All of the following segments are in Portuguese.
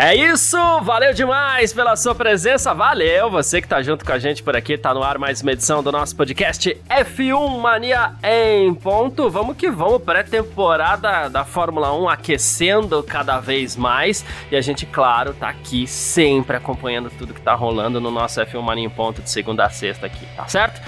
É isso, valeu demais pela sua presença, valeu você que tá junto com a gente por aqui, tá no ar mais uma edição do nosso podcast F1 Mania em ponto. Vamos que vamos, pré-temporada da Fórmula 1 aquecendo cada vez mais e a gente, claro, tá aqui sempre acompanhando tudo que tá rolando no nosso F1 Mania em ponto de segunda a sexta aqui, tá certo?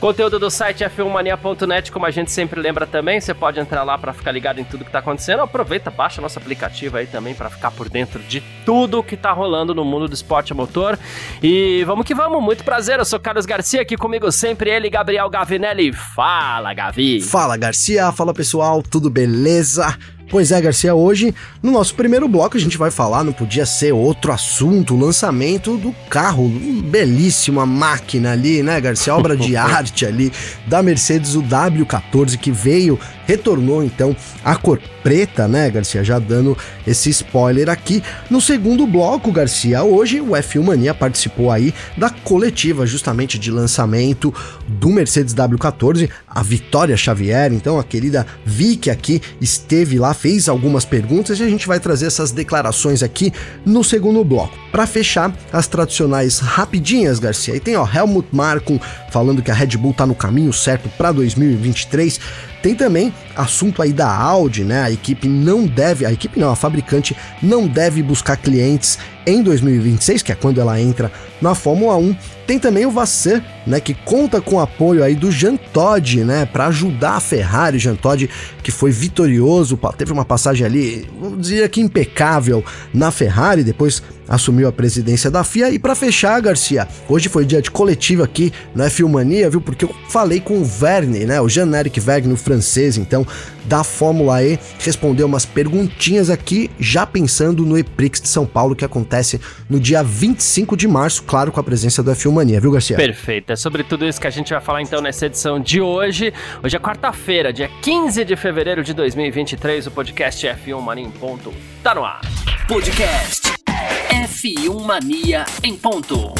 Conteúdo do site f1mania.net, como a gente sempre lembra também, você pode entrar lá para ficar ligado em tudo que tá acontecendo. Aproveita, baixa nosso aplicativo aí também para ficar por dentro de tudo que tá rolando no mundo do esporte motor. E vamos que vamos, muito prazer. Eu sou Carlos Garcia, aqui comigo sempre ele, Gabriel Gavinelli. Fala, Gavi. Fala, Garcia. Fala, pessoal. Tudo beleza? Pois é, Garcia, hoje no nosso primeiro bloco a gente vai falar, não podia ser outro assunto, o lançamento do carro, belíssima máquina ali, né, Garcia? Obra de arte ali da Mercedes, o W14, que veio, retornou então a cor preta, né, Garcia? Já dando esse spoiler aqui. No segundo bloco, Garcia, hoje o F1 Mania participou aí da coletiva justamente de lançamento do Mercedes W14, a Vitória Xavier, então a querida Vicky aqui esteve lá, fez algumas perguntas e a gente vai trazer essas declarações aqui no segundo bloco. Para fechar, as tradicionais rapidinhas, Garcia. E tem ó, Helmut Marko falando que a Red Bull tá no caminho certo para 2023. Tem também assunto aí da Audi, né? A equipe não deve, a equipe não, a fabricante não deve buscar clientes em 2026, que é quando ela entra na Fórmula 1. Tem também o Vasser, né, que conta com o apoio aí do Jean Todt, né, para ajudar a Ferrari, Jean Todt que foi vitorioso, teve uma passagem ali, vamos dizer que impecável na Ferrari, depois assumiu a presidência da FIA e para fechar, Garcia, hoje foi dia de coletivo aqui na F1 Mania, viu? Porque eu falei com o Verne, né, o Jean-Éric Vergne, o francês, então, da Fórmula E, respondeu umas perguntinhas aqui, já pensando no EPRIX de São Paulo que acontece no dia 25 de março, claro, com a presença do F1 Mania, viu, Garcia? Perfeito. É sobre tudo isso que a gente vai falar então nessa edição de hoje. Hoje é quarta-feira, dia 15 de fevereiro de 2023. O podcast F1 Mania em ponto tá no ar. Podcast F1 Mania em ponto.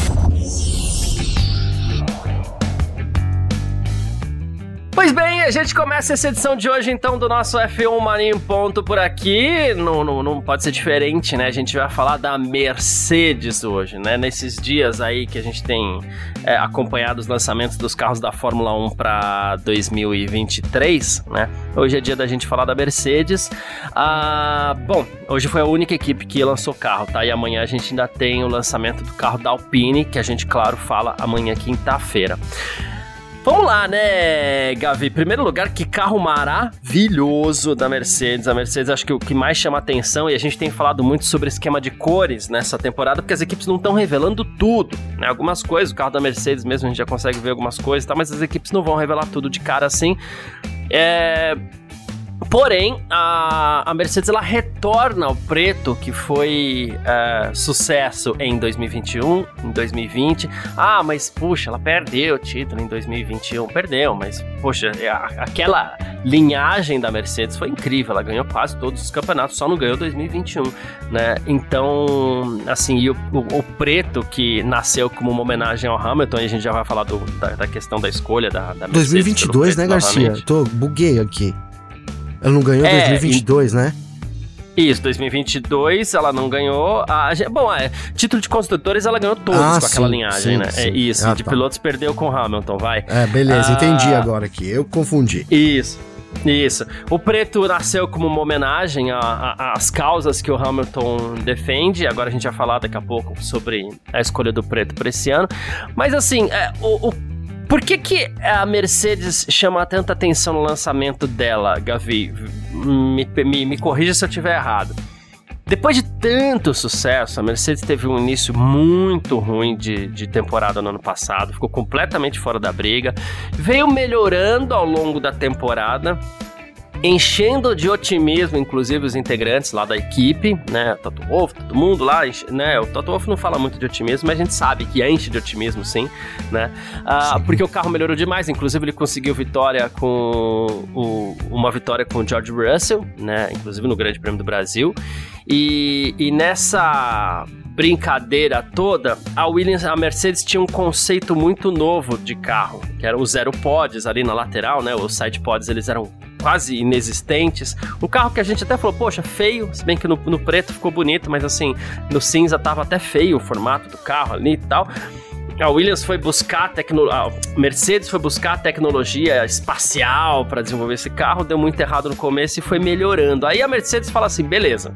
Pois bem, a gente começa essa edição de hoje então do nosso F1 Mania em ponto por aqui. Não, não, não pode ser diferente, né? A gente vai falar da Mercedes hoje, né? Nesses dias aí que a gente tem é, acompanhado os lançamentos dos carros da Fórmula 1 para 2023, né? Hoje é dia da gente falar da Mercedes. Ah, bom, hoje foi a única equipe que lançou carro, tá? E amanhã a gente ainda tem o lançamento do carro da Alpine, que a gente, claro, fala amanhã, quinta-feira. Vamos lá, né, Gavi? Primeiro lugar, que carro maravilhoso da Mercedes. A Mercedes, acho que o que mais chama atenção, e a gente tem falado muito sobre esquema de cores nessa temporada, porque as equipes não estão revelando tudo, né? Algumas coisas, o carro da Mercedes mesmo, a gente já consegue ver algumas coisas, tá? Mas as equipes não vão revelar tudo de cara assim. É Porém, a, a Mercedes ela retorna ao preto, que foi uh, sucesso em 2021, em 2020. Ah, mas puxa, ela perdeu o título em 2021. Perdeu, mas puxa, é, a, aquela linhagem da Mercedes foi incrível. Ela ganhou quase todos os campeonatos, só não ganhou 2021, né? Então, assim, e o, o, o preto que nasceu como uma homenagem ao Hamilton, e a gente já vai falar do, da, da, questão da escolha da, da Mercedes. 2022, né, Garcia? Novamente. Tô buguei aqui. Ela não ganhou em é, 2022, e... né? Isso, 2022 ela não ganhou. A, bom, é, título de construtores ela ganhou todos ah, com aquela sim, linhagem, sim, né? Sim. É isso, ah, de tá. pilotos perdeu com Hamilton, vai. É, beleza, ah, entendi agora aqui. Eu confundi. Isso. Isso. O preto nasceu como uma homenagem às causas que o Hamilton defende. Agora a gente vai falar daqui a pouco sobre a escolha do preto para esse ano. Mas assim, é, o, o por que, que a Mercedes chama tanta atenção no lançamento dela, Gavi? Me, me, me corrija se eu estiver errado. Depois de tanto sucesso, a Mercedes teve um início muito ruim de, de temporada no ano passado, ficou completamente fora da briga, veio melhorando ao longo da temporada enchendo de otimismo, inclusive os integrantes lá da equipe, né? Toto Wolff, todo mundo lá, né? O Toto Wolff não fala muito de otimismo, mas a gente sabe que enche de otimismo, sim, né? Ah, sim. Porque o carro melhorou demais, inclusive ele conseguiu vitória com o, uma vitória com o George Russell, né? Inclusive no Grande Prêmio do Brasil. E, e nessa brincadeira toda, a Williams, a Mercedes tinha um conceito muito novo de carro, que era os zero pods ali na lateral, né? Os side pods eles eram quase inexistentes. Um carro que a gente até falou, poxa, feio, se bem que no, no preto ficou bonito, mas assim, no cinza tava até feio o formato do carro ali e tal. A Williams foi buscar tecnologia. Mercedes foi buscar tecnologia espacial para desenvolver esse carro, deu muito errado no começo e foi melhorando. Aí a Mercedes fala assim: beleza,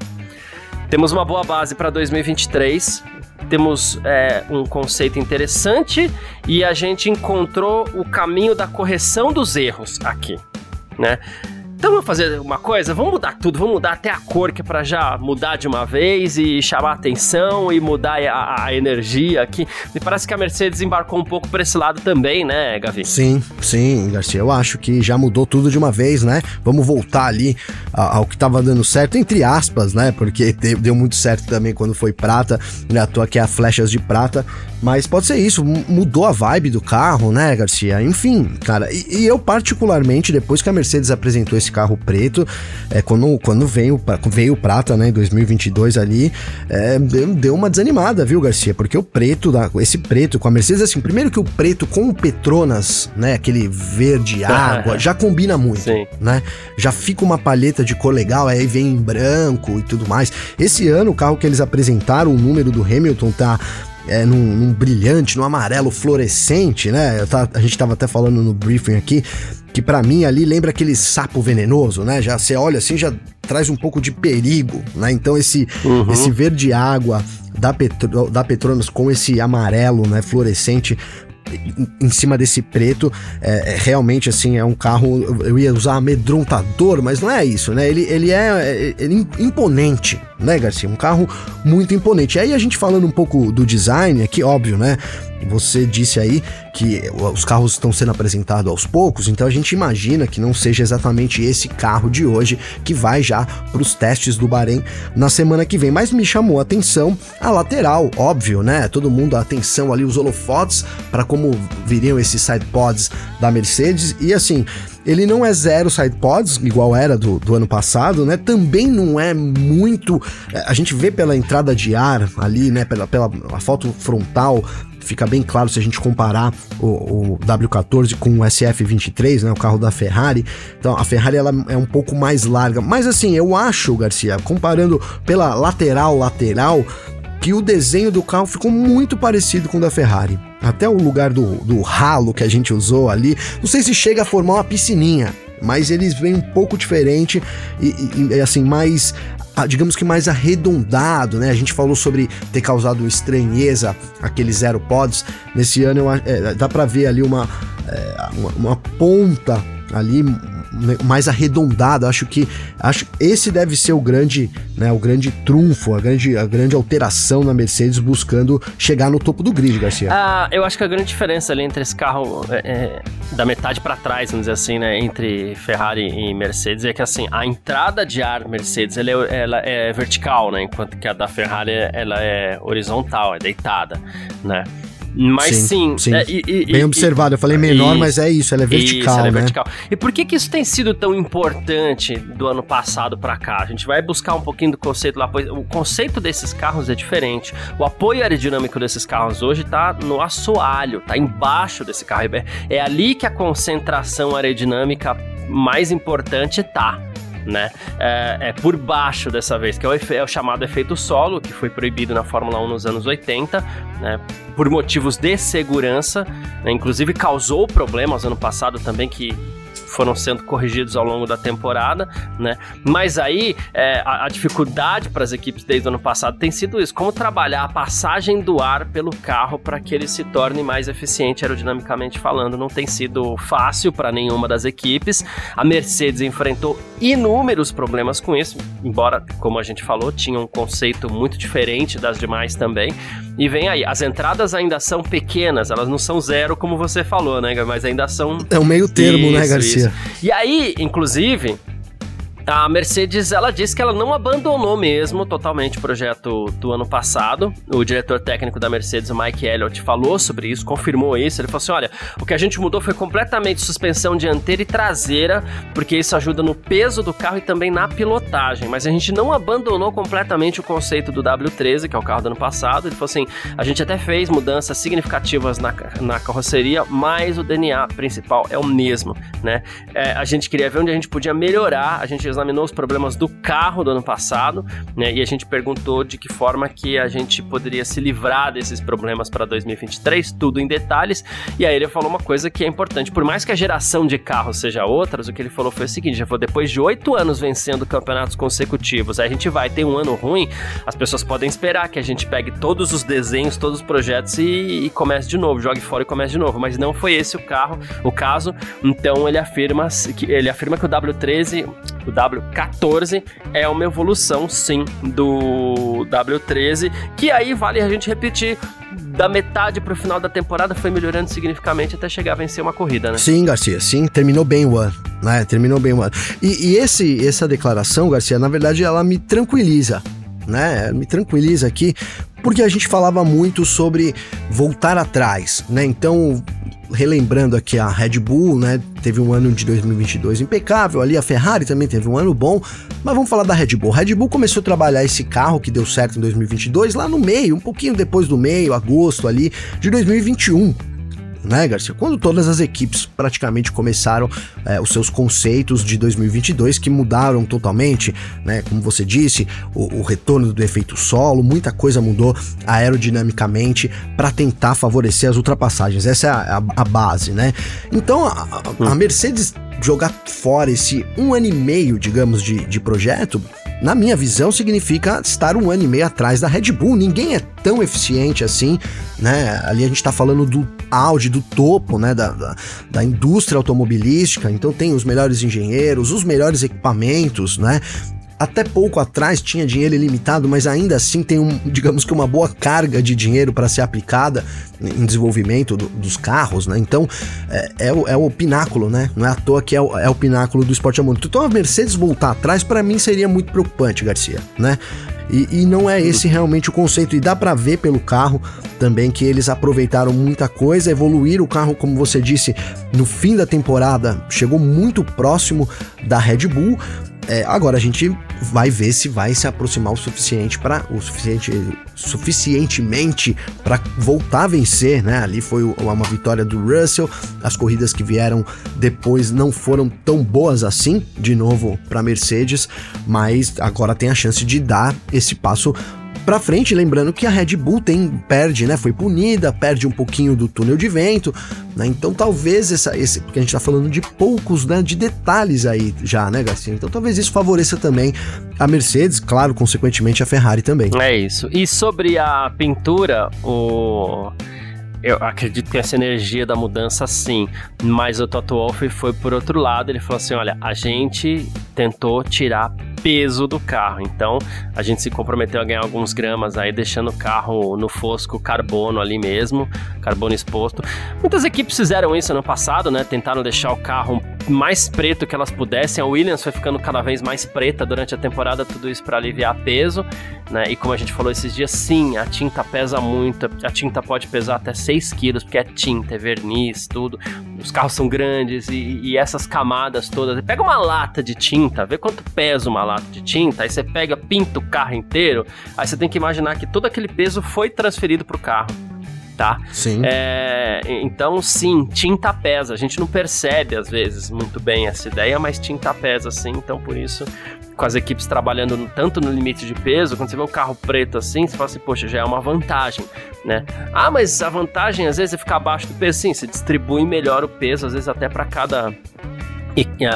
temos uma boa base para 2023. Temos é, um conceito interessante e a gente encontrou o caminho da correção dos erros aqui, né? Então vamos fazer uma coisa, vamos mudar tudo, vamos mudar até a cor, que é pra já mudar de uma vez e chamar a atenção e mudar a, a, energia aqui. Me parece que a Mercedes embarcou um pouco por esse lado também, né, Gavi? Sim, sim, Garcia. Eu acho que já mudou tudo de uma vez, né? Vamos voltar ali ao que tava dando certo, entre aspas, né? Porque deu muito certo também quando foi prata, né? À toa que é a flechas de prata. Mas pode ser isso, mudou a vibe do carro, né, Garcia? Enfim, cara, e, e eu particularmente, depois que a Mercedes apresentou esse carro preto, é, quando, quando veio, veio o prata, né, em 2022 ali, é, deu uma desanimada, viu, Garcia? Porque o preto, esse preto com a Mercedes, assim, primeiro que o preto com o Petronas, né, aquele verde água, já combina muito, Sim. né? Já fica uma palheta de cor legal, aí vem em branco e tudo mais. Esse ano, o carro que eles apresentaram, o número do Hamilton tá é, num, num, brilhante, num amarelo fluorescente, né? a gente tava até falando no briefing aqui que para mim ali lembra aquele sapo venenoso, né? Já você olha assim, já traz um pouco de perigo, né? Então esse, uhum. esse verde água da, Petro, da Petronas com esse amarelo, né, fluorescente, em cima desse preto, é, é, realmente assim, é um carro, eu ia usar amedrontador, mas não é isso, né? Ele, ele é, é imponente, né, Garcia? Um carro muito imponente. E aí a gente falando um pouco do design aqui, óbvio, né? Você disse aí que os carros estão sendo apresentados aos poucos, então a gente imagina que não seja exatamente esse carro de hoje que vai já para os testes do Bahrein na semana que vem. Mas me chamou a atenção a lateral, óbvio, né? Todo mundo, a atenção ali, os holofotes para como viriam esses sidepods da Mercedes e assim. Ele não é zero sidepods, igual era do, do ano passado, né? Também não é muito. É, a gente vê pela entrada de ar ali, né? Pela, pela foto frontal fica bem claro se a gente comparar o, o, W14 com o SF23, né, o carro da Ferrari. Então a Ferrari ela é um pouco mais larga, mas assim, eu acho, Garcia, comparando pela lateral lateral, que o desenho do carro ficou muito parecido com o da Ferrari. Até o lugar do, do ralo que a gente usou ali, não sei se chega a formar uma piscininha, mas eles vêm um pouco diferente e, e, e assim mais digamos que mais arredondado, né? A gente falou sobre ter causado estranheza aqueles zero pods. Nesse ano eu, é, dá para ver ali uma, é, uma, uma ponta ali mais arredondado. Acho que acho esse deve ser o grande, né, o grande trunfo, a grande, a grande alteração na Mercedes buscando chegar no topo do grid, Garcia. Ah, eu acho que a grande diferença ali entre esse carro é, é, da metade para trás, vamos dizer assim, né, entre Ferrari e Mercedes é que assim a entrada de ar Mercedes ela é, ela é vertical, né, enquanto que a da Ferrari ela é horizontal, é deitada, né? Mas sim. sim, sim. É, e, e, Bem observado. Eu falei menor, mas é isso, ela é vertical. Isso, ela é né? vertical. E por que, que isso tem sido tão importante do ano passado para cá? A gente vai buscar um pouquinho do conceito lá. O conceito desses carros é diferente. O apoio aerodinâmico desses carros hoje tá no assoalho, tá embaixo desse carro. É, é ali que a concentração aerodinâmica mais importante tá né? É, é, por baixo dessa vez, que é o, é o, chamado efeito solo, que foi proibido na Fórmula 1 nos anos 80, né? Por motivos de segurança, né? inclusive causou problemas ano passado também que foram sendo corrigidos ao longo da temporada, né? Mas aí é, a, a, dificuldade para as equipes desde o ano passado tem sido isso: como trabalhar a passagem do ar pelo carro para que ele se torne mais eficiente aerodinamicamente falando. Não tem sido fácil para nenhuma das equipes. A Mercedes enfrentou inúmeros problemas com isso, embora, como a gente falou, tinha um conceito muito diferente das demais também. E vem aí, as entradas ainda são pequenas, elas não são zero, como você falou, né, mas ainda são. É um meio termo, né, isso, né, Garcia? Isso. E aí, inclusive, a Mercedes, ela disse que ela não abandonou mesmo totalmente o projeto do ano passado. O diretor técnico da Mercedes, o Mike Elliott, falou sobre isso, confirmou isso. Ele falou assim: olha, o que a gente mudou foi completamente suspensão dianteira e traseira, porque isso ajuda no peso do carro e também na pilotagem. Mas a gente não abandonou completamente o conceito do W13, que é o carro do ano passado. Ele falou assim: a gente até fez mudanças significativas na, na carroceria, mas o DNA principal é o mesmo, né? É, a gente queria ver onde a gente podia melhorar, a gente examinou os problemas do carro do ano passado, né? E a gente perguntou de que forma que a gente poderia se livrar desses problemas para 2023, tudo em detalhes. E aí ele falou uma coisa que é importante, por mais que a geração de carros seja outras, o que ele falou foi o seguinte: já falou, depois de oito anos vencendo campeonatos consecutivos, a gente vai ter um ano ruim, as pessoas podem esperar que a gente pegue todos os desenhos, todos os projetos e, e comece de novo, jogue fora e comece de novo. Mas não foi esse o carro, o caso. Então ele afirma que ele afirma que o W13, o W14 é uma evolução sim do W13, que aí vale a gente repetir, da metade pro final da temporada foi melhorando significativamente até chegar a vencer uma corrida, né? Sim, Garcia, sim, terminou bem o ano, né? Terminou bem o ano. E, e esse, essa declaração, Garcia, na verdade, ela me tranquiliza, né? Me tranquiliza aqui, porque a gente falava muito sobre voltar atrás, né? Então, relembrando aqui a Red Bull, né? Teve um ano de 2022 impecável ali, a Ferrari também teve um ano bom, mas vamos falar da Red Bull. A Red Bull começou a trabalhar esse carro que deu certo em 2022 lá no meio, um pouquinho depois do meio, agosto ali de 2021 né, Garcia? Quando todas as equipes praticamente começaram é, os seus conceitos de 2022 que mudaram totalmente, né? Como você disse, o, o retorno do efeito solo, muita coisa mudou aerodinamicamente para tentar favorecer as ultrapassagens. Essa é a, a, a base, né? Então a, a hum. Mercedes jogar fora esse um ano e meio, digamos, de, de projeto na minha visão, significa estar um ano e meio atrás da Red Bull. Ninguém é tão eficiente assim, né? Ali a gente tá falando do auge, do topo, né? Da, da, da indústria automobilística. Então tem os melhores engenheiros, os melhores equipamentos, né? Até pouco atrás tinha dinheiro ilimitado, mas ainda assim tem um, digamos que uma boa carga de dinheiro para ser aplicada em desenvolvimento do, dos carros, né? Então é, é, o, é, o, pináculo, né? Não é à toa que é o, é o pináculo do esporte a mundo. Então a Mercedes voltar atrás para mim seria muito preocupante, Garcia, né? E, e, não é esse realmente o conceito. E dá para ver pelo carro também que eles aproveitaram muita coisa, evoluíram o carro, como você disse, no fim da temporada, chegou muito próximo da Red Bull. É, agora a gente vai ver se vai se aproximar o suficiente para o suficiente suficientemente para voltar a vencer, né? Ali foi uma vitória do Russell. As corridas que vieram depois não foram tão boas assim, de novo para Mercedes, mas agora tem a chance de dar esse passo para frente, lembrando que a Red Bull tem perde, né? Foi punida, perde um pouquinho do túnel de vento, né? Então talvez essa, esse, porque a gente tá falando de poucos, né? De detalhes aí já, né, Garcia? Então talvez isso favoreça também a Mercedes, claro, consequentemente a Ferrari também. É isso. E sobre a pintura, o eu acredito que essa energia da mudança sim, mas o Toto Wolff foi por outro lado, ele falou assim, olha, a gente tentou tirar peso do carro. Então, a gente se comprometeu a ganhar alguns gramas aí, deixando o carro no fosco carbono ali mesmo, carbono exposto. Muitas equipes fizeram isso ano passado, né? Tentaram deixar o carro mais preto que elas pudessem. A Williams foi ficando cada vez mais preta durante a temporada, tudo isso para aliviar peso, né? E como a gente falou esses dias, sim, a tinta pesa muito. A tinta pode pesar até 6 quilos, porque é tinta, é verniz, tudo. Os carros são grandes e, e essas camadas todas. Pega uma lata de tinta, vê quanto pesa uma lata de tinta, aí você pega, pinta o carro inteiro, aí você tem que imaginar que todo aquele peso foi transferido pro carro tá? Sim. É, então, sim, tinta pesa. A gente não percebe, às vezes, muito bem essa ideia, mas tinta pesa, sim. Então, por isso, com as equipes trabalhando tanto no limite de peso, quando você vê um carro preto assim, você fala assim, poxa, já é uma vantagem, né? Ah, mas a vantagem, às vezes, é ficar abaixo do peso. Sim, você distribui melhor o peso, às vezes até para cada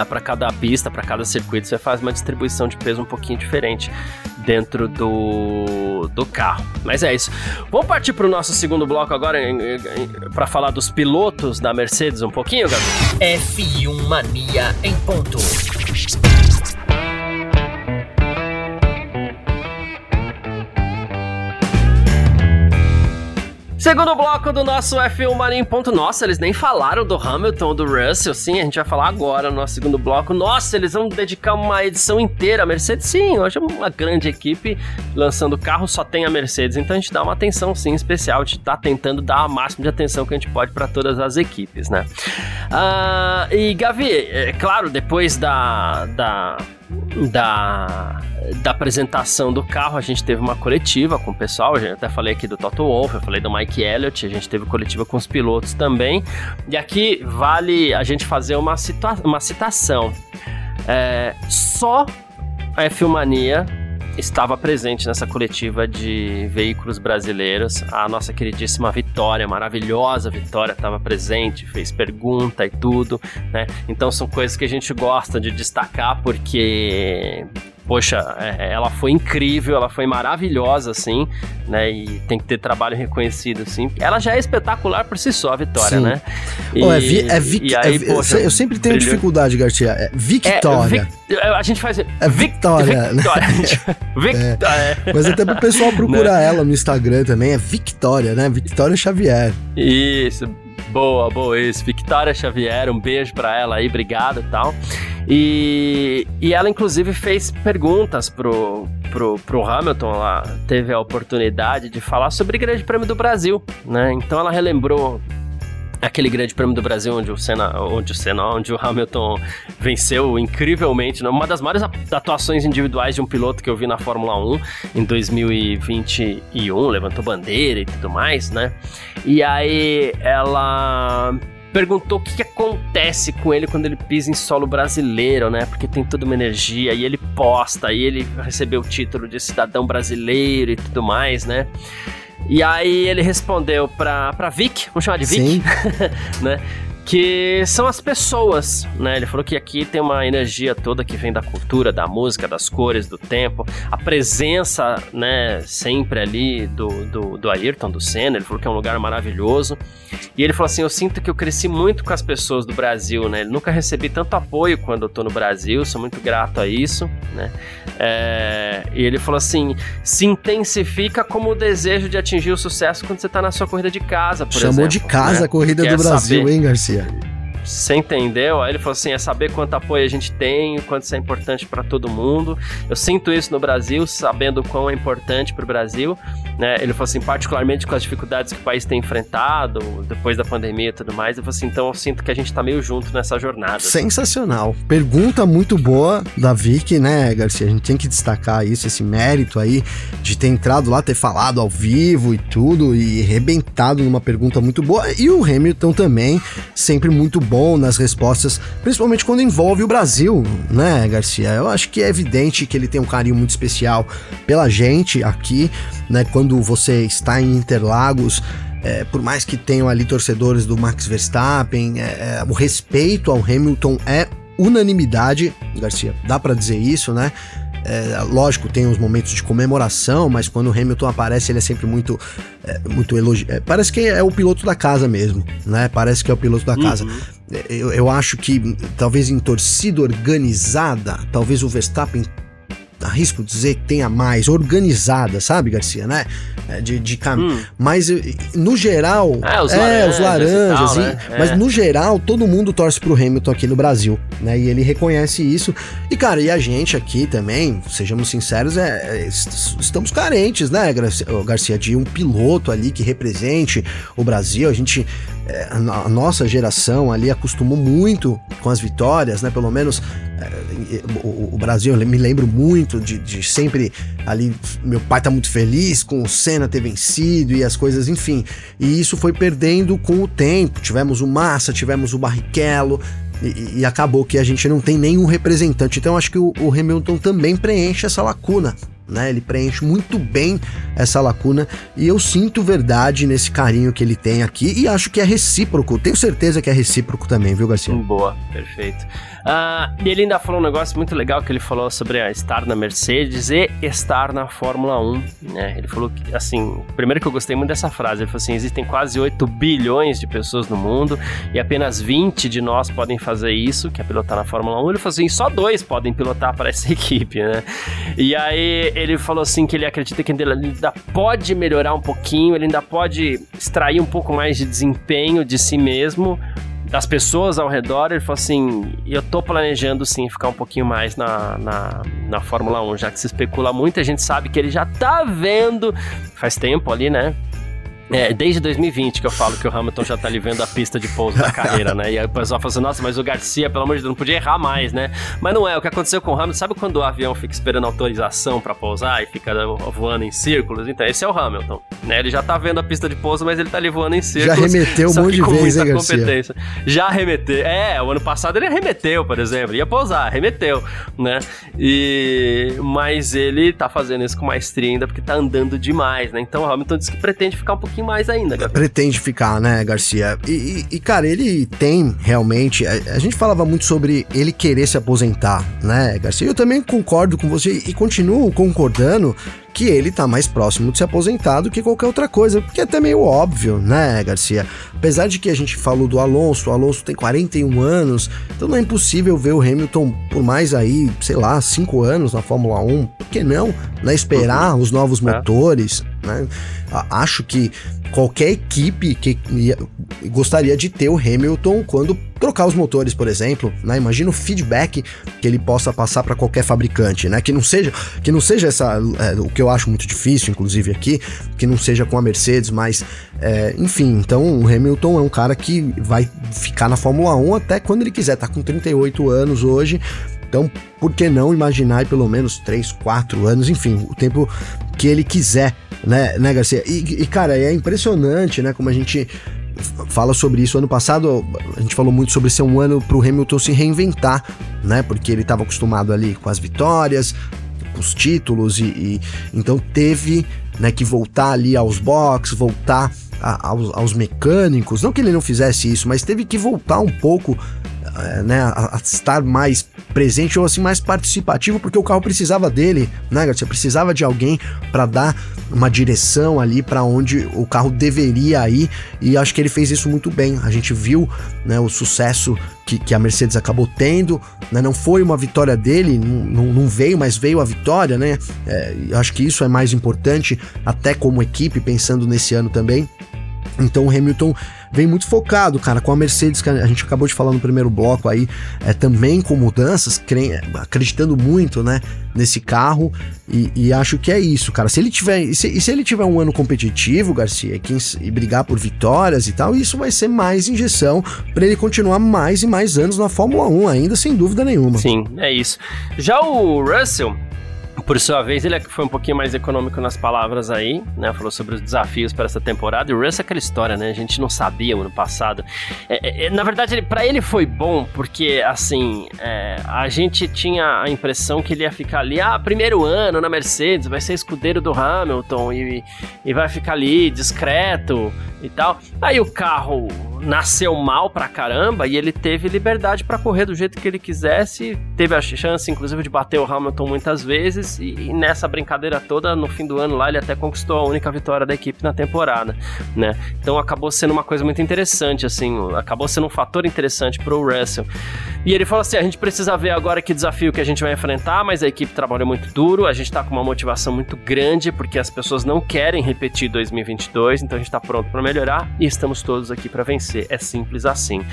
para cada pista, para cada circuito, você faz uma distribuição de peso um pouquinho diferente dentro do, do carro. Mas é isso. Vamos partir para o nosso segundo bloco agora para falar dos pilotos da Mercedes um pouquinho, Gabriel? F1 Mania em ponto. Segundo bloco do nosso F1 Marinho Ponto. Nossa, eles nem falaram do Hamilton, do Russell, sim, a gente vai falar agora no nosso segundo bloco. Nossa, eles vão dedicar uma edição inteira à Mercedes, sim, hoje é uma grande equipe lançando carro, só tem a Mercedes, então a gente dá uma atenção, sim, especial, a gente tá tentando dar a máxima de atenção que a gente pode para todas as equipes, né? Uh, e Gavi, é claro, depois da, da da, da apresentação do carro, a gente teve uma coletiva com o pessoal. Eu até falei aqui do Toto Wolff, eu falei do Mike Elliott, a gente teve coletiva com os pilotos também. E aqui vale a gente fazer uma, uma citação. É, só a F1 Mania estava presente nessa coletiva de veículos brasileiros. A nossa queridíssima Vitória, maravilhosa Vitória, estava presente, fez pergunta e tudo, né? Então são coisas que a gente gosta de destacar porque poxa, é, ela foi incrível, ela foi maravilhosa, assim, né? E tem que ter trabalho reconhecido, assim. Ela já é espetacular por si só, a Vitória, Sim. né? E, oh, é, vi, é, aí, é poxa, eu sempre tenho dificuldade, Garcia. É Victória. É, a gente faz. É Victória. Victória. Victória. É. Mas até pro pessoal procurar né? ela no Instagram também, é Victória, né? Victória Xavier. Isso. Boa, boa, isso. Victoria Xavier, um beijo pra ela aí, obrigado e tal. E, e ela, inclusive, fez perguntas pro, pro, pro Hamilton, ela teve a oportunidade de falar sobre o Grande Prêmio do Brasil, né? Então ela relembrou aquele grande prêmio do Brasil onde o Senna, onde o Senna, onde o Hamilton venceu incrivelmente, né? uma das maiores atuações individuais de um piloto que eu vi na Fórmula 1 em 2021, levantou bandeira e tudo mais, né? E aí ela perguntou o que, que, acontece com ele quando ele pisa em solo brasileiro, né? Porque tem toda uma energia e ele posta, e ele recebeu o título de cidadão brasileiro e tudo mais, né? E aí ele respondeu pra, pra Vic, vamos chamar de Vic, né? Que são as pessoas, né? Ele falou que aqui tem uma energia toda que vem da cultura, da música, das cores, do tempo, a presença, né, sempre ali do, do, do Ayrton, do Senna, ele falou que é um lugar maravilhoso, e ele falou assim, eu sinto que eu cresci muito com as pessoas do Brasil, né? Ele nunca recebi tanto apoio quando eu tô no Brasil, sou muito grato a isso, né? É, e ele falou assim, se intensifica como o desejo de atingir o sucesso quando você tá na sua corrida de casa, por Chamou exemplo. de casa né? a corrida Quer do Brasil, saber, hein, Garcia? друзья. Você entendeu? Aí ele falou assim: é saber quanto apoio a gente tem, quanto isso é importante para todo mundo. Eu sinto isso no Brasil, sabendo o quão é importante para o Brasil. Né? Ele falou assim: particularmente com as dificuldades que o país tem enfrentado depois da pandemia e tudo mais. Ele falou assim: então eu sinto que a gente tá meio junto nessa jornada. Sensacional. Pergunta muito boa da Vicky, né, Garcia? A gente tem que destacar isso, esse mérito aí de ter entrado lá, ter falado ao vivo e tudo, e arrebentado numa pergunta muito boa. E o Hamilton também, sempre muito bom bom nas respostas, principalmente quando envolve o Brasil, né, Garcia? Eu acho que é evidente que ele tem um carinho muito especial pela gente aqui, né? Quando você está em Interlagos, é, por mais que tenham ali torcedores do Max Verstappen, é, é, o respeito ao Hamilton é unanimidade, Garcia, dá para dizer isso, né? É, lógico, tem uns momentos de comemoração, mas quando o Hamilton aparece, ele é sempre muito, é, muito elogio. É, parece que é o piloto da casa mesmo, né? Parece que é o piloto da uhum. casa. É, eu, eu acho que talvez em torcida organizada, talvez o Verstappen arrisco dizer que tenha mais organizada, sabe, Garcia, né? É, de, de cam... Hum. Mas no geral, é, os laranjas, é, os laranjas tal, né? mas é. no geral todo mundo torce pro Hamilton aqui no Brasil, né? E ele reconhece isso. E cara, e a gente aqui também, sejamos sinceros, é, é estamos carentes, né, Garcia, de um piloto ali que represente o Brasil. A gente é, a nossa geração ali acostumou muito com as vitórias, né? Pelo menos é, o, o, Brasil, eu me lembro muito de, de, sempre ali. Meu pai tá muito feliz com o Senna ter vencido e as coisas, enfim. E isso foi perdendo com o tempo. Tivemos o Massa, tivemos o Barrichello. E, e acabou que a gente não tem nenhum representante. Então acho que o, o Hamilton também preenche essa lacuna né? Ele preenche muito bem essa lacuna e eu sinto verdade nesse carinho que ele tem aqui e acho que é recíproco. Tenho certeza que é recíproco também, viu, Garcia? Boa, perfeito. Uh, e ele ainda falou um negócio muito legal que ele falou sobre estar na Mercedes e estar na Fórmula 1. Né? Ele falou que, assim, primeiro que eu gostei muito dessa frase, ele falou assim: existem quase 8 bilhões de pessoas no mundo e apenas 20 de nós podem fazer isso, que é pilotar na Fórmula 1. Ele falou assim: só dois podem pilotar para essa equipe, né? E aí ele falou assim que ele acredita que ele ainda pode melhorar um pouquinho, ele ainda pode extrair um pouco mais de desempenho de si mesmo, das pessoas ao redor, ele falou assim: eu tô planejando sim ficar um pouquinho mais na, na, na Fórmula 1, já que se especula muito, a gente sabe que ele já tá vendo faz tempo ali, né? É, desde 2020 que eu falo que o Hamilton já tá ali vendo a pista de pouso da carreira, né? E aí o pessoal fala assim, nossa, mas o Garcia, pelo amor de Deus, não podia errar mais, né? Mas não é, o que aconteceu com o Hamilton, sabe quando o avião fica esperando autorização para pousar e fica voando em círculos? Então, esse é o Hamilton, né? Ele já tá vendo a pista de pouso, mas ele tá ali voando em círculos. Já remeteu um monte de vezes, hein, competência. Já remeteu. É, o ano passado ele remeteu, por exemplo, ia pousar, remeteu, né? E... Mas ele tá fazendo isso com maestria ainda porque tá andando demais, né? Então o Hamilton disse que pretende ficar um pouquinho pouquinho mais ainda, Gabriel. Pretende ficar, né, Garcia? E, e, e cara, ele tem realmente. A, a, gente falava muito sobre ele querer se aposentar, né, Garcia? Eu também concordo com você e continuo concordando que ele tá mais próximo de se aposentar do que qualquer outra coisa, porque é até meio óbvio, né, Garcia? Apesar de que a gente falou do Alonso, o Alonso tem 41 anos, então não é impossível ver o Hamilton por mais aí, sei lá, 5 anos na Fórmula 1, por que não? Né, esperar uhum. os novos é. motores, né? Acho que qualquer equipe que gostaria de ter o Hamilton quando trocar os motores, por exemplo, né? Imagina o feedback que ele possa passar para qualquer fabricante, né? Que não seja, que não seja essa, é, o que eu acho muito difícil, inclusive aqui, que não seja com a Mercedes, mas, é, enfim. Então, o Hamilton é um cara que vai ficar na Fórmula 1 até quando ele quiser. Tá com 38 anos hoje. Então, por que não imaginar pelo menos 3, 4 anos, enfim, o tempo que ele quiser, né, né Garcia? E, e, cara, é impressionante, né, como a gente fala sobre isso. Ano passado a gente falou muito sobre ser um ano para o Hamilton se reinventar, né? Porque ele estava acostumado ali com as vitórias, com os títulos e, e, então teve né, que voltar ali aos boxes, voltar a, aos, aos mecânicos. Não que ele não fizesse isso, mas teve que voltar um pouco né, a, estar mais presente ou assim mais participativo, porque o carro precisava dele, né, Garcia? Precisava de alguém para dar uma direção ali para onde o carro deveria ir e acho que ele fez isso muito bem. A gente viu né, o sucesso que, que a Mercedes acabou tendo, né, não foi uma vitória dele, não, não veio, mas veio a vitória, né? É, acho que isso é mais importante, até como equipe, pensando nesse ano também. Então o Hamilton vem muito focado, cara, com a Mercedes, que a gente acabou de falar no primeiro bloco aí, é, também com mudanças, acreditando muito, né, nesse carro, e, e, acho que é isso, cara. Se ele tiver, e se, e se ele tiver um ano competitivo, Garcia, quem, e brigar por vitórias e tal, isso vai ser mais injeção para ele continuar mais e mais anos na Fórmula 1 ainda, sem dúvida nenhuma. Sim, é isso. Já o Russell, por sua vez, ele é foi um pouquinho mais econômico nas palavras aí, né? Falou sobre os desafios para essa temporada. E o Russ é aquela história, né? A gente não sabia no passado. É, é, na verdade, para ele foi bom, porque, assim, é, a gente tinha a impressão que ele ia ficar ali, ah, primeiro ano na Mercedes, vai ser escudeiro do Hamilton e, e vai ficar ali discreto e tal. Aí o carro nasceu mal pra caramba e ele teve liberdade para correr do jeito que ele quisesse, teve a chance, inclusive, de bater o Hamilton muitas vezes e, e, nessa brincadeira toda, no fim do ano lá, ele até conquistou a única vitória da equipe na temporada, né? Então acabou sendo uma coisa muito interessante, assim, acabou sendo um fator interessante pro Russell. E ele falou assim: a gente precisa ver agora que desafio que a gente vai enfrentar, mas a equipe trabalhou muito duro, a gente tá com uma motivação muito grande, porque as pessoas não querem repetir 2022, então a gente tá pronto para melhorar e estamos todos aqui para vencer. É simples assim.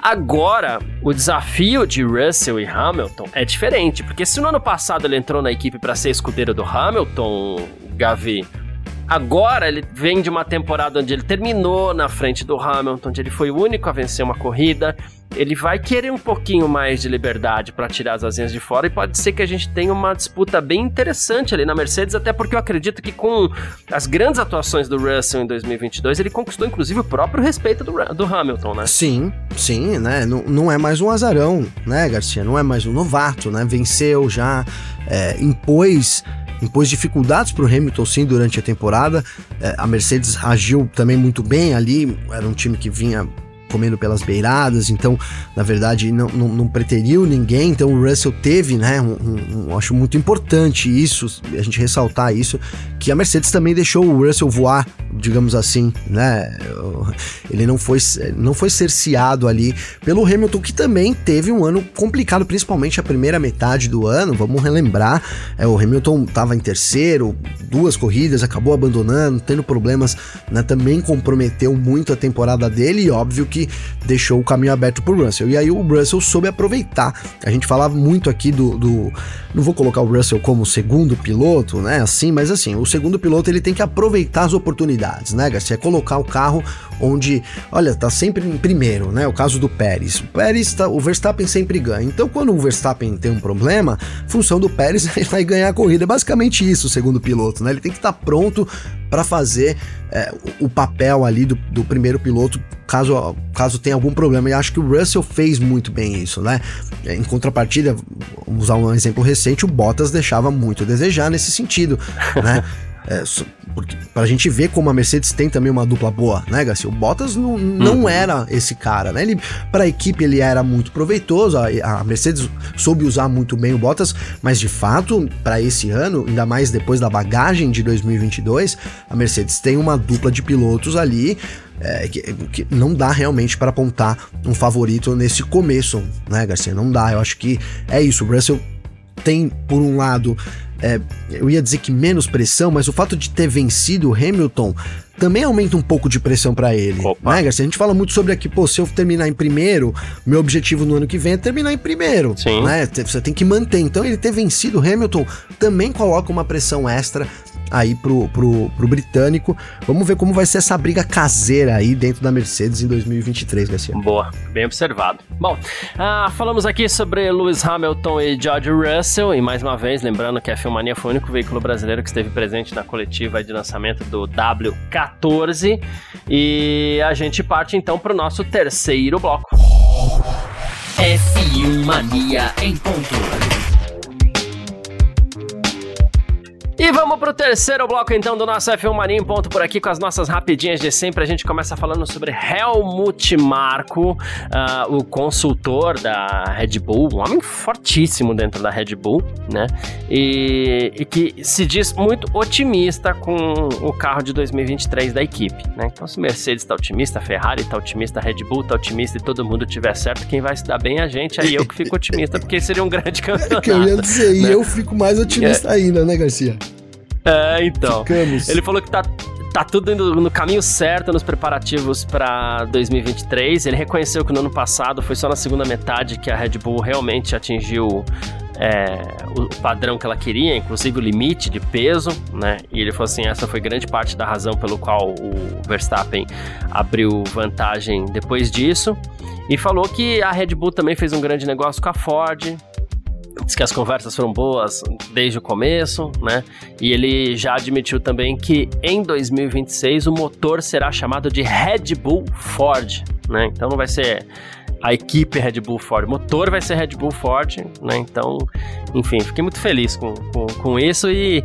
Agora, o desafio de Russell e Hamilton é diferente, porque se no ano passado ele entrou na equipe para ser escudeiro do Hamilton, Gavi, Agora ele vem de uma temporada onde ele terminou na frente do Hamilton, onde ele foi o único a vencer uma corrida. Ele vai querer um pouquinho mais de liberdade para tirar as asinhas de fora e pode ser que a gente tenha uma disputa bem interessante ali na Mercedes, até porque eu acredito que com as grandes atuações do Russell em 2022, ele conquistou inclusive o próprio respeito do, do Hamilton, né? Sim, sim, né? Não, não é mais um azarão, né, Garcia? Não é mais um novato, né? Venceu já, é, impôs impôs dificuldades para o Hamilton sim durante a temporada. É, a Mercedes agiu também muito bem ali, era um time que vinha comendo pelas beiradas, então, na verdade, não, não, não preteriu ninguém, então o Russell teve, né, um, um, acho muito importante isso, a gente ressaltar isso, que a Mercedes também deixou o Russell voar, digamos assim, né, ele não foi, não foi cerceado ali pelo Hamilton, que também teve um ano complicado, principalmente a primeira metade do ano, vamos relembrar, é, o Hamilton estava em terceiro, duas corridas, acabou abandonando, tendo problemas, né, também comprometeu muito a temporada dele e óbvio que deixou o caminho aberto pro Russell. E aí o Russell soube aproveitar. A gente falava muito aqui do, do não vou colocar o Russell como segundo piloto, né, assim, mas assim, o segundo piloto ele tem que aproveitar as oportunidades, né, Garcia? Colocar o carro onde, olha, tá sempre em primeiro, né? O caso do Pérez. O Pérez tá, o Verstappen sempre ganha. Então, quando o Verstappen tem um problema, função do Pérez é vai ganhar a corrida. É basicamente isso, segundo o piloto, né? Ele tem que estar tá pronto para fazer é, o papel ali do, do primeiro piloto caso, caso tenha algum problema. E acho que o Russell fez muito bem isso, né? Em contrapartida, vamos usar um exemplo recente, o Bottas deixava muito a desejar nesse sentido, né? É, pra gente ver como a Mercedes tem também uma dupla boa, né, Garcia? O Bottas não, não uhum. era esse cara, né? Ele, pra equipe ele era muito proveitoso, a, a Mercedes soube usar muito bem o Bottas, mas de fato, para esse ano, ainda mais depois da bagagem de 2022, a Mercedes tem uma dupla de pilotos ali é, que, que, não dá realmente para apontar um favorito nesse começo, né, Garcia? Não dá. Eu acho que é isso. O Russell tem, por um lado, é, eu ia dizer que menos pressão, mas o fato de ter vencido o Hamilton também aumenta um pouco de pressão para ele. Opa. Né, Garcia? A gente fala muito sobre aqui, pô, se eu terminar em primeiro, meu objetivo no ano que vem é terminar em primeiro. Sim. Né? Você tem que manter. Então, ele ter vencido o Hamilton também coloca uma pressão extra aí pro, pro, pro britânico. Vamos ver como vai ser essa briga caseira aí dentro da Mercedes em 2023, Garcia. Boa, bem observado. Bom, ah, falamos aqui sobre Lewis Hamilton e George Russell, e mais uma vez, lembrando que a Filmania foi o único veículo brasileiro que esteve presente na coletiva de lançamento do W14, e a gente parte então para o nosso terceiro bloco. F1 Mania em ponto. E vamos pro terceiro bloco então do nosso F1 Mania em ponto por aqui com as nossas rapidinhas de sempre. A gente começa falando sobre Helmut Marko, uh, o consultor da Red Bull, um homem fortíssimo dentro da Red Bull, né? E, e que se diz muito otimista com o carro de 2023 da equipe, né? Então se Mercedes tá otimista, Ferrari tá otimista, Red Bull tá otimista e todo mundo tiver certo, quem vai se dar bem é a gente, aí eu que fico otimista porque seria um grande campeonato. É que eu ia dizer, né? e eu fico mais otimista é. ainda, né, Garcia? É, então. Ficamos. Ele falou que tá tá tudo indo no caminho certo nos preparativos para 2023. Ele reconheceu que no ano passado foi só na segunda metade que a Red Bull realmente atingiu é, o padrão que ela queria, inclusive o limite de peso, né? E ele falou assim: essa foi grande parte da razão pelo qual o Verstappen abriu vantagem depois disso. E falou que a Red Bull também fez um grande negócio com a Ford, Diz que as conversas foram boas desde o começo, né? E ele já admitiu também que em 2026 o motor será chamado de Red Bull Ford, né? Então não vai ser a equipe Red Bull Ford. O motor vai ser Red Bull Ford, né? Então, enfim, fiquei muito feliz com, com, com isso e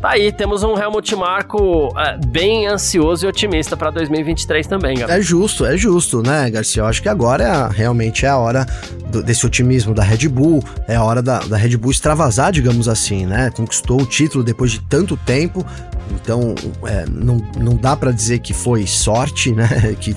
tá aí, temos um Helmut Marko é, bem ansioso e otimista para 2023 também, galera. É justo, é justo, né, Garcia? Eu acho que agora é, realmente é a hora do, desse otimismo da Red Bull, é a hora da, da Red Bull extravasar, digamos assim, né? Conquistou o título depois de tanto tempo, então, é, não, não dá para dizer que foi sorte, né? Que,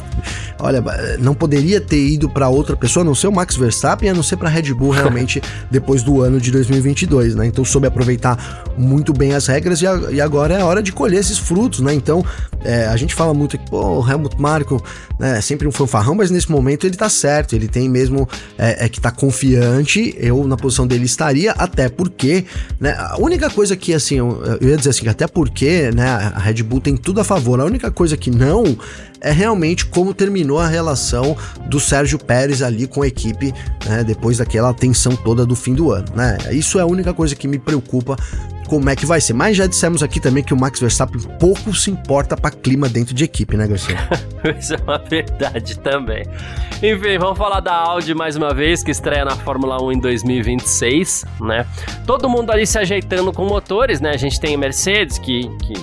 olha, não poderia ter ido para outra pessoa, a não ser o Max Verstappen, a não ser para Red Bull realmente depois do ano de 2022, né? Então, soube aproveitar muito bem as regras e, a, e agora é a hora de colher esses frutos, né? Então, é, a gente fala muito que, pô, o Helmut Marko né, é sempre um fanfarrão, mas nesse momento ele tá certo, ele tem mesmo é, é que tá confiante, eu na posição dele estaria, até porque, né? A única coisa que, assim, eu, eu ia dizer assim, até porque né, a Red Bull tem tudo a favor. A única coisa que não é realmente como terminou a relação do Sérgio Pérez ali com a equipe, né, depois daquela tensão toda do fim do ano, né? Isso é a única coisa que me preocupa como é que vai ser. Mas já dissemos aqui também que o Max Verstappen pouco se importa para clima dentro de equipe, né, Garcia? Isso é uma verdade também. Enfim, vamos falar da Audi mais uma vez, que estreia na Fórmula 1 em 2026, né? Todo mundo ali se ajeitando com motores, né? A gente tem Mercedes, que, que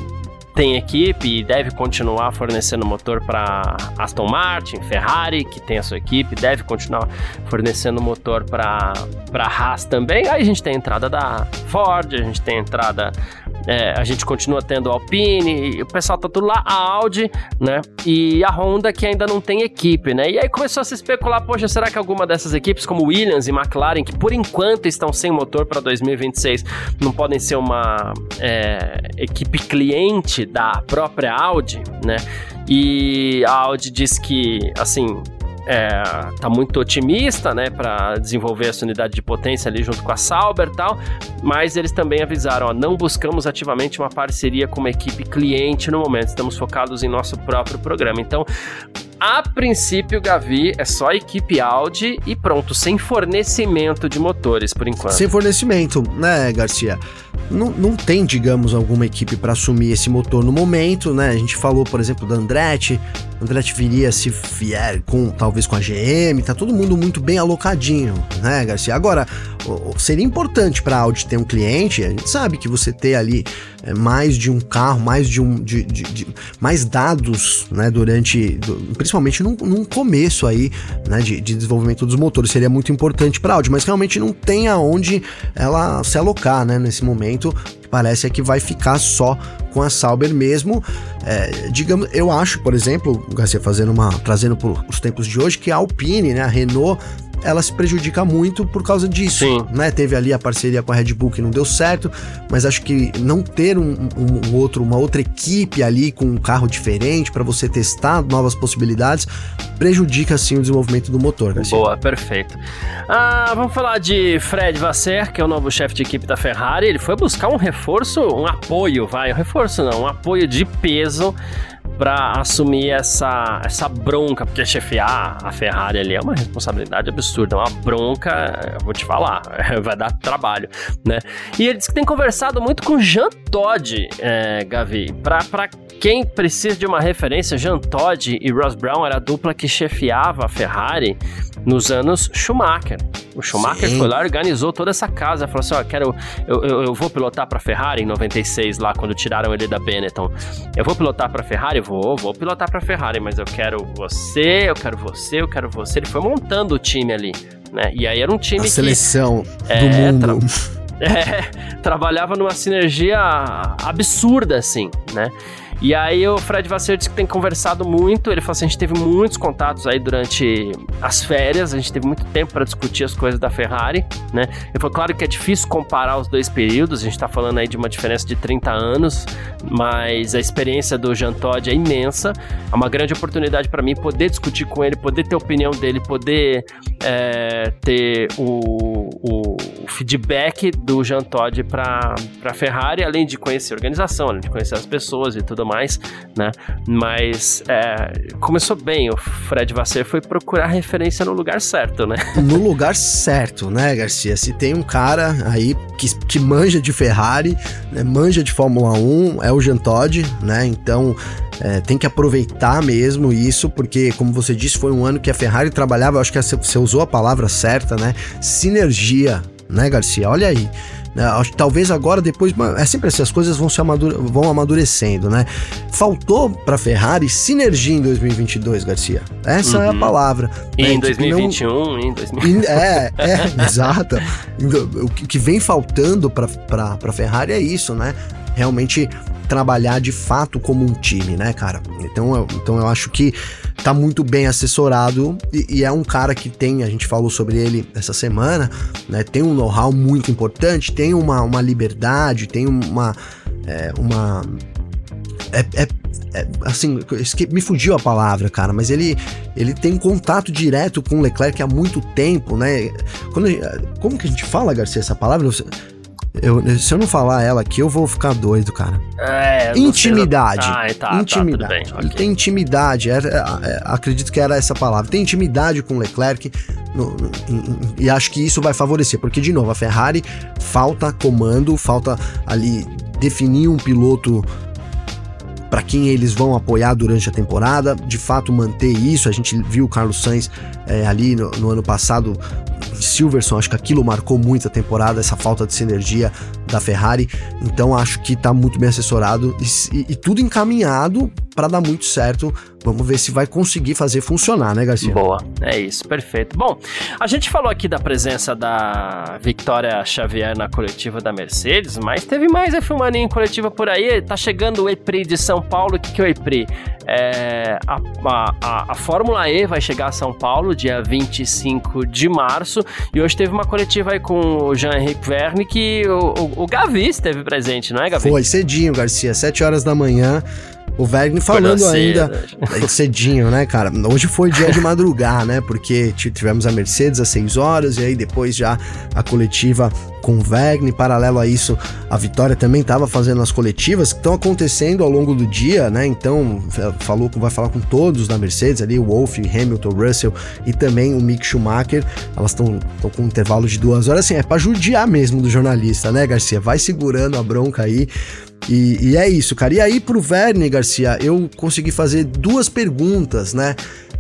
tem equipe e deve continuar fornecendo motor para Aston Martin, Ferrari, que tem a sua equipe, deve continuar fornecendo motor para Haas também. Aí a gente tem a entrada da Ford, a gente tem a entrada é, a gente continua tendo a Alpine, o pessoal tá tudo lá, a Audi, né? E a Honda que ainda não tem equipe, né? E aí começou a se especular, poxa, será que alguma dessas equipes, como Williams e McLaren, que por enquanto estão sem motor para 2026, não podem ser uma é, equipe cliente da própria Audi, né? E a Audi diz que, assim, é, tá muito otimista, né, para desenvolver essa unidade de potência ali junto com a Sauber e tal, mas eles também avisaram, ó, não buscamos ativamente uma parceria com uma equipe cliente no momento, estamos focados em nosso próprio programa. Então, a princípio, Gavi, é só equipe Audi e pronto, sem fornecimento de motores por enquanto. Sem fornecimento, né, Garcia? Não, não tem, digamos, alguma equipe para assumir esse motor no momento, né? A gente falou, por exemplo, da Andretti. Andretti viria se vier com talvez com a GM, tá todo mundo muito bem alocadinho, né, Garcia? Agora, seria importante para a Audi ter um cliente, a gente sabe que você ter ali mais de um carro, mais de um de, de, de mais dados, né, durante principalmente num, num, começo aí, né, de, de, desenvolvimento dos motores, seria muito importante para Audi, mas realmente não tem aonde ela se alocar, né, nesse momento, parece é que vai ficar só com a Sauber mesmo. É, digamos, eu acho, por exemplo, o Garcia fazendo uma trazendo para os tempos de hoje que a Alpine, né, a Renault ela se prejudica muito por causa disso. Sim. Né? Teve ali a parceria com a Red Bull que não deu certo, mas acho que não ter um, um, um outro, uma outra equipe ali com um carro diferente para você testar novas possibilidades prejudica sim o desenvolvimento do motor. Garcia. Boa, perfeito. Ah, vamos falar de Fred Vasser, que é o novo chefe de equipe da Ferrari. Ele foi buscar um reforço, um apoio, vai, um reforço não, um apoio de peso para assumir essa, essa bronca, porque chefiar a Ferrari ali é uma responsabilidade absurda, uma bronca, vou te falar, vai dar trabalho, né? E ele disse que tem conversado muito com Jean Todt, é, Gavi, para quem precisa de uma referência, Jean Todt e Ross Brown era a dupla que chefiava a Ferrari nos anos Schumacher. O Schumacher Sim. foi lá, organizou toda essa casa, falou assim: ó, quero, eu, eu, eu vou pilotar para Ferrari em 96 lá quando tiraram ele da Benetton. Eu vou pilotar para Ferrari, vou, vou pilotar para Ferrari, mas eu quero você, eu quero você, eu quero você. Ele foi montando o time ali, né? E aí era um time a que seleção do é, mundo. Tra é, trabalhava numa sinergia absurda assim, né? E aí o Fred Vasser disse que tem conversado muito. Ele falou assim: a gente teve muitos contatos aí durante as férias, a gente teve muito tempo para discutir as coisas da Ferrari, né? Ele falou, claro que é difícil comparar os dois períodos, a gente tá falando aí de uma diferença de 30 anos, mas a experiência do Jean Todt é imensa. É uma grande oportunidade para mim poder discutir com ele, poder ter a opinião dele, poder é, ter o, o, feedback do Jean Todt para a Ferrari, além de conhecer a organização, além de conhecer as pessoas e tudo mais, né? Mas é, começou bem, o Fred Vasser foi procurar referência no lugar certo, né? No lugar certo, né, Garcia? Se tem um cara aí que, que manja de Ferrari, né, manja de Fórmula 1, é o Jean Todt, né? Então é, tem que aproveitar mesmo isso, porque, como você disse, foi um ano que a Ferrari trabalhava, acho que você usou a palavra certa, né? Sinergia, né, Garcia? Olha aí. Né? Talvez agora, depois. É sempre assim, as coisas vão, se amadure, vão amadurecendo, né? Faltou para Ferrari sinergia em 2022, Garcia. Essa uhum. é a uhum. palavra. E né? em 2021, não... em 2021. É, é, exato. O que vem faltando para Ferrari é isso, né? Realmente trabalhar de fato como um time, né, cara? Então eu, então eu acho que tá muito bem assessorado e, e, é um cara que tem, a gente falou sobre ele essa semana, né? Tem um know-how muito importante, tem uma, uma liberdade, tem uma. É, uma é, é, é, assim, me fugiu a palavra, cara, mas ele, ele tem contato direto com o Leclerc há muito tempo, né? Quando, como que a gente fala, Garcia, essa palavra? Eu, se eu não falar ela aqui, eu vou ficar doido, cara. É, intimidade. Ah, tá, intimidade. Tá, bem, okay. Ele tem intimidade. Era, é, é, acredito que era essa palavra. Tem intimidade com o Leclerc. No, no, e acho que isso vai favorecer, porque, de novo, a Ferrari falta comando, falta ali definir um piloto para quem eles vão apoiar durante a temporada, de fato manter isso. A gente viu o Carlos Sainz é, ali no, no ano passado Silverson, acho que aquilo marcou muito a temporada, essa falta de sinergia da Ferrari. Então acho que tá muito bem assessorado e, e, e tudo encaminhado para dar muito certo. Vamos ver se vai conseguir fazer funcionar, né, Garcia? Boa, é isso, perfeito. Bom, a gente falou aqui da presença da Victoria Xavier na coletiva da Mercedes, mas teve mais F1 Mania em coletiva por aí. Tá chegando o EPRI de São Paulo. O que, que é o EPRI? É, a, a, a, Fórmula E vai chegar a São Paulo dia 25 de março. E hoje teve uma coletiva aí com o Jean-Henrique Verne que o, o, o Gavi esteve presente, não é, Gavi? Foi cedinho, Garcia, 7 horas da manhã. O Wagner falando ainda cedinho, né, cara? Hoje foi dia de madrugar, né? Porque tivemos a Mercedes às 6 horas e aí depois já a coletiva com o Wagner. Paralelo a isso, a Vitória também estava fazendo as coletivas que estão acontecendo ao longo do dia, né? Então, falou vai falar com todos da Mercedes ali, o Hamilton, Russell e também o Mick Schumacher. Elas estão com um intervalo de duas horas, assim, é para judiar mesmo do jornalista, né, Garcia? Vai segurando a bronca aí. E, e, é isso, cara. E aí, pro Verne Garcia, eu consegui fazer duas perguntas, né?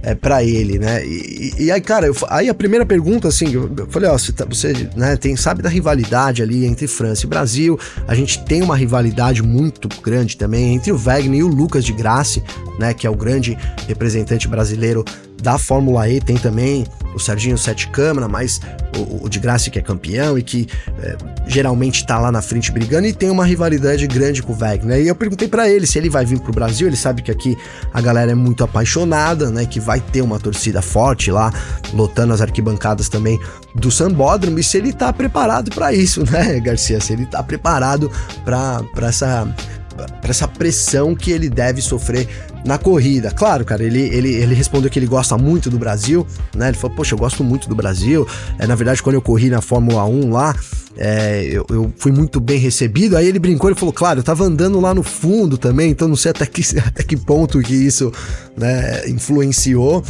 É, para ele, né? E, e, aí, cara, eu, aí a primeira pergunta, assim, eu, falei, ó, você, tá, você né, tem, sabe da rivalidade ali entre França e Brasil, a gente tem uma rivalidade muito grande também entre o Wagner e o Lucas de Grace, né, que é o grande representante brasileiro da Fórmula E, tem também o Serginho Sete Câmara, mas o, o de Graça que é campeão e que é, geralmente tá lá na frente brigando e tem uma rivalidade grande com o Wagner. E eu perguntei para ele se ele vai vir pro Brasil, ele sabe que aqui a galera é muito apaixonada, né, que vai ter uma torcida forte lá, lotando as arquibancadas também do Sambódromo, e se ele tá preparado para isso, né, Garcia? Se ele tá preparado para essa para essa pressão que ele deve sofrer na corrida. Claro, cara, ele, ele, ele respondeu que ele gosta muito do Brasil, né? Ele falou, poxa, eu gosto muito do Brasil. É, na verdade, quando eu corri na Fórmula 1 lá, é, eu, eu, fui muito bem recebido. Aí ele brincou, ele falou, claro, eu tava andando lá no fundo também, então não sei até que, até que ponto que isso né, influenciou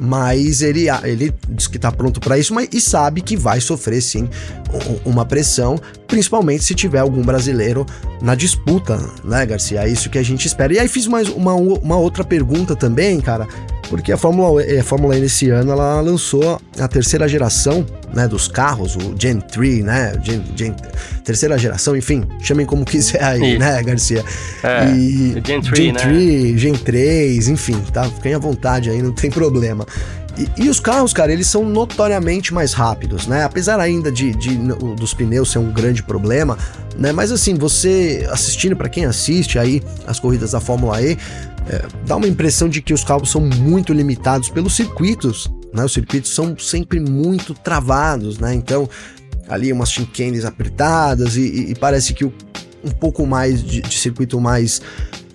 mas ele, ele diz que está pronto para isso, mas e sabe que vai sofrer sim uma pressão, principalmente se tiver algum brasileiro na disputa, né, Garcia? É isso que a gente espera. E aí fiz mais uma, uma outra pergunta também, cara, porque a Fórmula, a Fórmula E nesse ano ela lançou a terceira geração né, dos carros, o Gen 3, né, Gen, Gen, terceira geração, enfim, chamem como quiser aí, Isso. né, Garcia? É, e Gen 3, Gen 3, né? Gen 3, enfim, tá? Fiquem à vontade aí, não tem problema. E, e, os carros, cara, eles são notoriamente mais rápidos, né? Apesar ainda de, de, dos pneus ser um grande problema, né? Mas assim, você assistindo, para quem assiste aí as corridas da Fórmula E, é, dá uma impressão de que os carros são muito limitados pelos circuitos, né? Os circuitos são sempre muito travados, né? Então, ali umas chicanes apertadas e, e, e parece que o, um pouco mais de, de circuito mais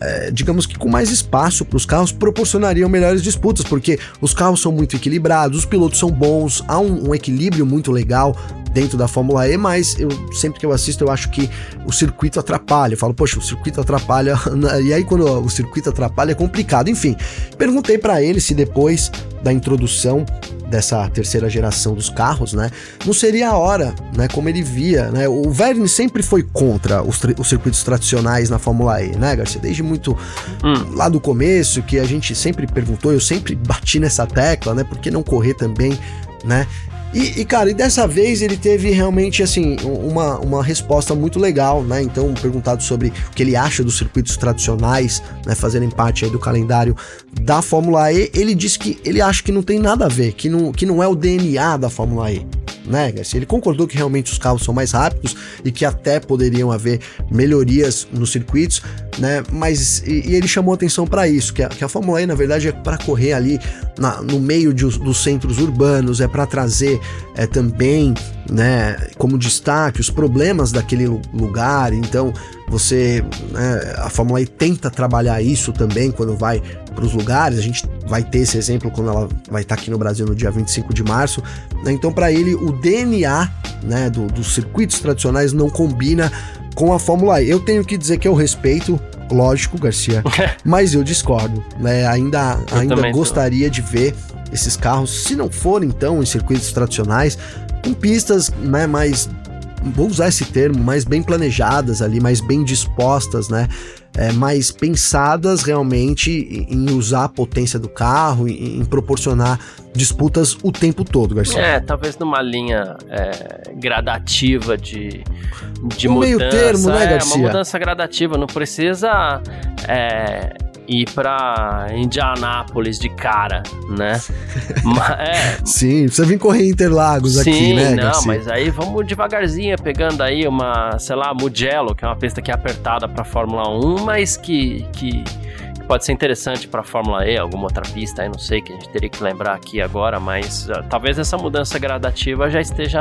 é, digamos que com mais espaço para os carros, proporcionariam melhores disputas, porque os carros são muito equilibrados, os pilotos são bons, há um, um equilíbrio muito legal dentro da Fórmula E, mas eu sempre que eu assisto eu acho que o circuito atrapalha. Eu falo, poxa, o circuito atrapalha. e aí quando o circuito atrapalha é complicado. Enfim, perguntei para ele se depois da introdução dessa terceira geração dos carros, né? Não seria a hora, né? Como ele via, né? O Verne sempre foi contra os, os circuitos tradicionais na Fórmula E, né, Garcia? Desde muito hum. lá do começo, que a gente sempre perguntou, eu sempre bati nessa tecla, né? Por que não correr também, né? E, e, cara, e dessa vez ele teve realmente, assim, uma, uma resposta muito legal, né? Então, perguntado sobre o que ele acha dos circuitos tradicionais, né? Parte aí do calendário da Fórmula E, ele disse que ele acha que não tem nada a ver, que não, que não é o DNA da Fórmula E né? Ele concordou que realmente os carros são mais rápidos e que até poderiam haver melhorias nos circuitos, né? Mas e, e ele chamou atenção para isso, que a, que a, Fórmula E na verdade é para correr ali na, no meio de, dos centros urbanos, é para trazer é, também, né, como destaque os problemas daquele lugar. Então você, né, a Fórmula E tenta trabalhar isso também quando vai para os lugares. A gente vai ter esse exemplo quando ela vai estar tá aqui no Brasil no dia 25 de março. Né? Então, para ele, o DNA né, do, dos circuitos tradicionais não combina com a Fórmula E. Eu tenho que dizer que eu respeito, lógico, Garcia, mas eu discordo. Né? Ainda, eu ainda gostaria de ver esses carros, se não forem então em circuitos tradicionais, com pistas né, mais vou usar esse termo, mais bem planejadas ali, mais bem dispostas, né? é, mais pensadas realmente em usar a potência do carro, em, em proporcionar disputas o tempo todo, Garcia. É, talvez numa linha é, gradativa de, de um mudança. meio termo, né, Garcia? É, uma mudança gradativa, não precisa é, ir para Indianápolis de cara, né? mas, é, Sim, precisa vir correr Interlagos sim, aqui, né? Não, Garcia? mas aí vamos devagarzinho, pegando aí uma, sei lá, Mugello, que é uma pista que é apertada para Fórmula 1, mas que, que pode ser interessante para Fórmula E, alguma outra pista aí, não sei, que a gente teria que lembrar aqui agora, mas uh, talvez essa mudança gradativa já esteja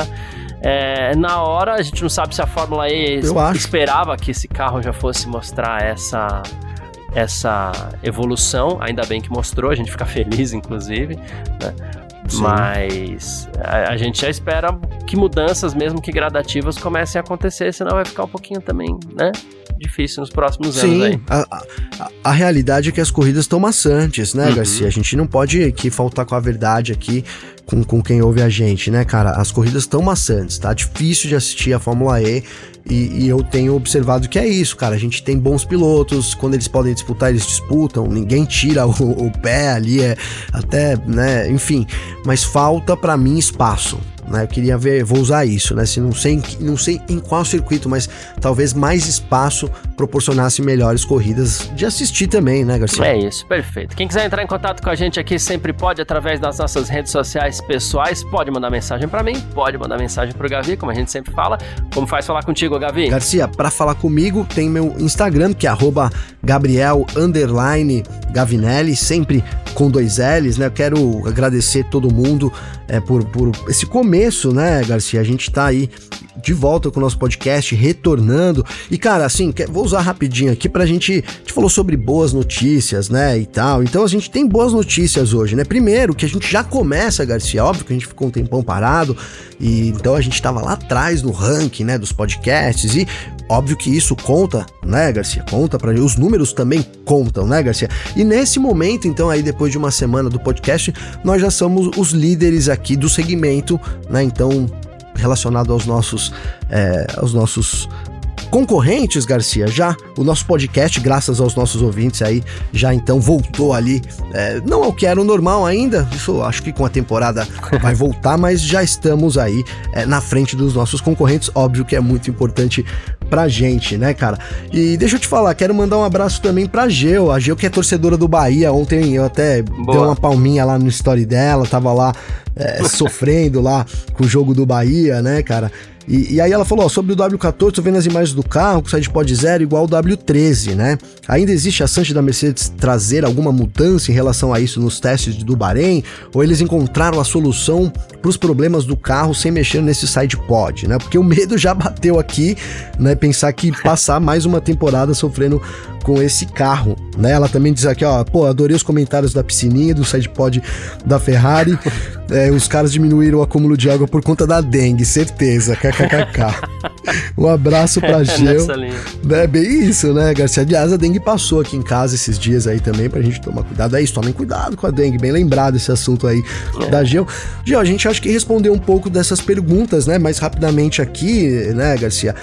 é, na hora. A gente não sabe se a Fórmula E esperava que esse carro já fosse mostrar essa essa evolução, ainda bem que mostrou, a gente fica feliz, inclusive, né? Mas a, a, gente já espera que mudanças, mesmo que gradativas, comecem a acontecer, senão vai ficar um pouquinho também, né? Difícil nos próximos Sim, anos aí. A, a, a realidade é que as corridas estão maçantes, né, uhum. Garcia? A gente não pode aqui faltar com a verdade aqui com, com quem ouve a gente, né, cara? As corridas estão maçantes, tá? Difícil de assistir a Fórmula E e, e, eu tenho observado que é isso, cara. A gente tem bons pilotos, quando eles podem disputar, eles disputam, ninguém tira o, o pé ali, é até, né, enfim. Mas falta para mim espaço né? Eu queria ver, vou usar isso, né? Se não sei, não sei em qual circuito, mas talvez mais espaço proporcionasse melhores corridas de assistir também, né, Garcia? É isso, perfeito. Quem quiser entrar em contato com a gente aqui sempre pode através das nossas redes sociais pessoais, pode mandar mensagem para mim, pode mandar mensagem pro Gavi, como a gente sempre fala. Como faz falar contigo, Gavi? Garcia, para falar comigo tem meu Instagram, que é Gabriel Gavinelli, sempre com dois L's, né? Eu quero agradecer todo mundo é, por, por esse começo, né, Garcia? A gente tá aí de volta com o nosso podcast, retornando. E, cara, assim, vou usar rapidinho aqui pra gente. A gente falou sobre boas notícias, né? E tal. Então a gente tem boas notícias hoje, né? Primeiro, que a gente já começa, Garcia. Óbvio que a gente ficou um tempão parado. E então a gente tava lá atrás no ranking, né? Dos podcasts. E óbvio que isso conta, né, Garcia? Conta para os números também contam, né, Garcia? E nesse momento, então, aí depois de uma semana do podcast, nós já somos os líderes aqui do segmento, né? Então, relacionado aos nossos, é, aos nossos concorrentes, Garcia, já o nosso podcast, graças aos nossos ouvintes aí, já então voltou ali. É, não é o que era o normal ainda, isso acho que com a temporada vai voltar, mas já estamos aí é, na frente dos nossos concorrentes. Óbvio que é muito importante pra gente, né, cara? E deixa eu te falar, quero mandar um abraço também pra Geu, a Geu que é torcedora do Bahia. Ontem eu até Boa. dei uma palminha lá no story dela, tava lá é, sofrendo lá com o jogo do Bahia, né, cara? E, e, aí ela falou, ó, sobre o W14, tô vendo as imagens do carro com sidepod zero igual ao W13, né? Ainda existe a chance da Mercedes trazer alguma mudança em relação a isso nos testes do Bahrein? Ou eles encontraram a solução para os problemas do carro sem mexer nesse sidepod, né? Porque o medo já bateu aqui, né? Pensar que passar mais uma temporada sofrendo com esse carro, né? Ela também diz aqui, ó, pô, adorei os comentários da piscininha, do sidepod da Ferrari. É, os caras diminuíram o acúmulo de água por conta da dengue, certeza. KKKK. um abraço pra Gel. É bem isso, né, Garcia? Aliás, a dengue passou aqui em casa esses dias aí também pra gente tomar cuidado. É isso, tomem cuidado com a dengue. Bem lembrado esse assunto aí é. da Gel. Gel, a gente acha que respondeu um pouco dessas perguntas, né? Mais rapidamente aqui, né, Garcia?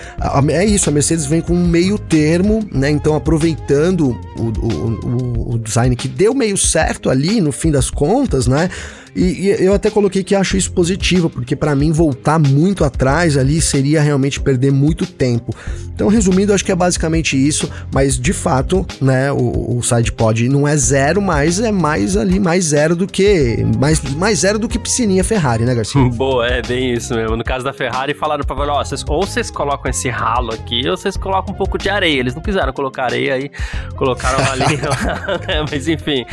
É isso, a Mercedes vem com um meio termo, né? Então, aproveitando o, o, o, o design que deu meio certo ali, no fim das contas, né? E, e, eu até coloquei que acho isso positivo, porque para mim voltar muito atrás ali seria realmente perder muito tempo. Então, resumindo, acho que é basicamente isso, mas de fato, né, o, o SidePod não é zero, mas é mais ali, mais zero do que. Mais, mais zero do que piscininha Ferrari, né, Garcia? Boa, é bem isso mesmo. No caso da Ferrari, falaram pra ó, vocês, ou vocês colocam esse ralo aqui, ou vocês colocam um pouco de areia. Eles não quiseram colocar areia aí, colocaram ali. Mas enfim.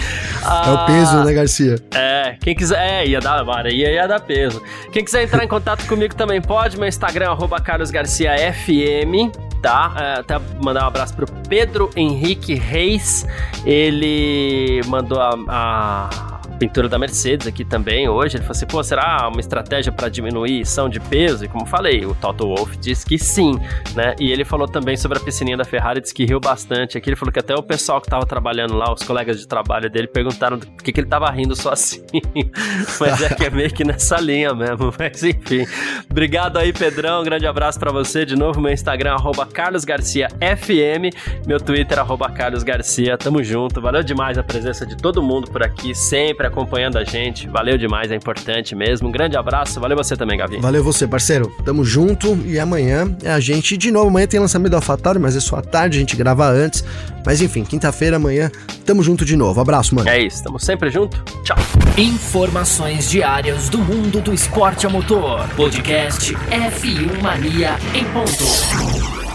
É o peso, né, Garcia? É, quem quiser. É, ia dar areia, ia dar peso. Quem quiser entrar em contato comigo também pode. Meu Instagram é carlosgarciafm tá? É, até mandar um abraço pro Pedro Henrique Reis. Ele mandou a, a pintura da Mercedes aqui também hoje. Ele falou assim: pô, será uma estratégia para diminuição de peso? E como falei, o Toto Wolff disse que sim, né? E ele falou também sobre a piscininha da Ferrari, disse que riu bastante. Aqui ele falou que até o pessoal que tava trabalhando lá, os colegas de trabalho dele, perguntaram por que, que ele tava rindo só assim. Mas é que é meio que nessa linha mesmo. Mas enfim. Obrigado aí, Pedrão. Um grande abraço para você. De novo, meu Instagram, arroba carlosgarciafm. Meu Twitter, arroba carlosgarcia. Tamo junto. Valeu demais a presença de todo mundo por aqui, sempre acompanhando a gente. Valeu demais, é importante mesmo. Um grande abraço. Valeu você também, Gavi. Valeu você, parceiro. Tamo junto. E amanhã é a gente de novo. Amanhã tem lançamento do AlphaTauri, mas é só à tarde. A gente grava antes. Mas enfim, quinta-feira, amanhã, tamo junto de novo. Abraço, mano. É isso. Tamo sempre junto. Tchau. Informações diárias do mundo do esporte a motor. Podcast F1 Mania em ponto.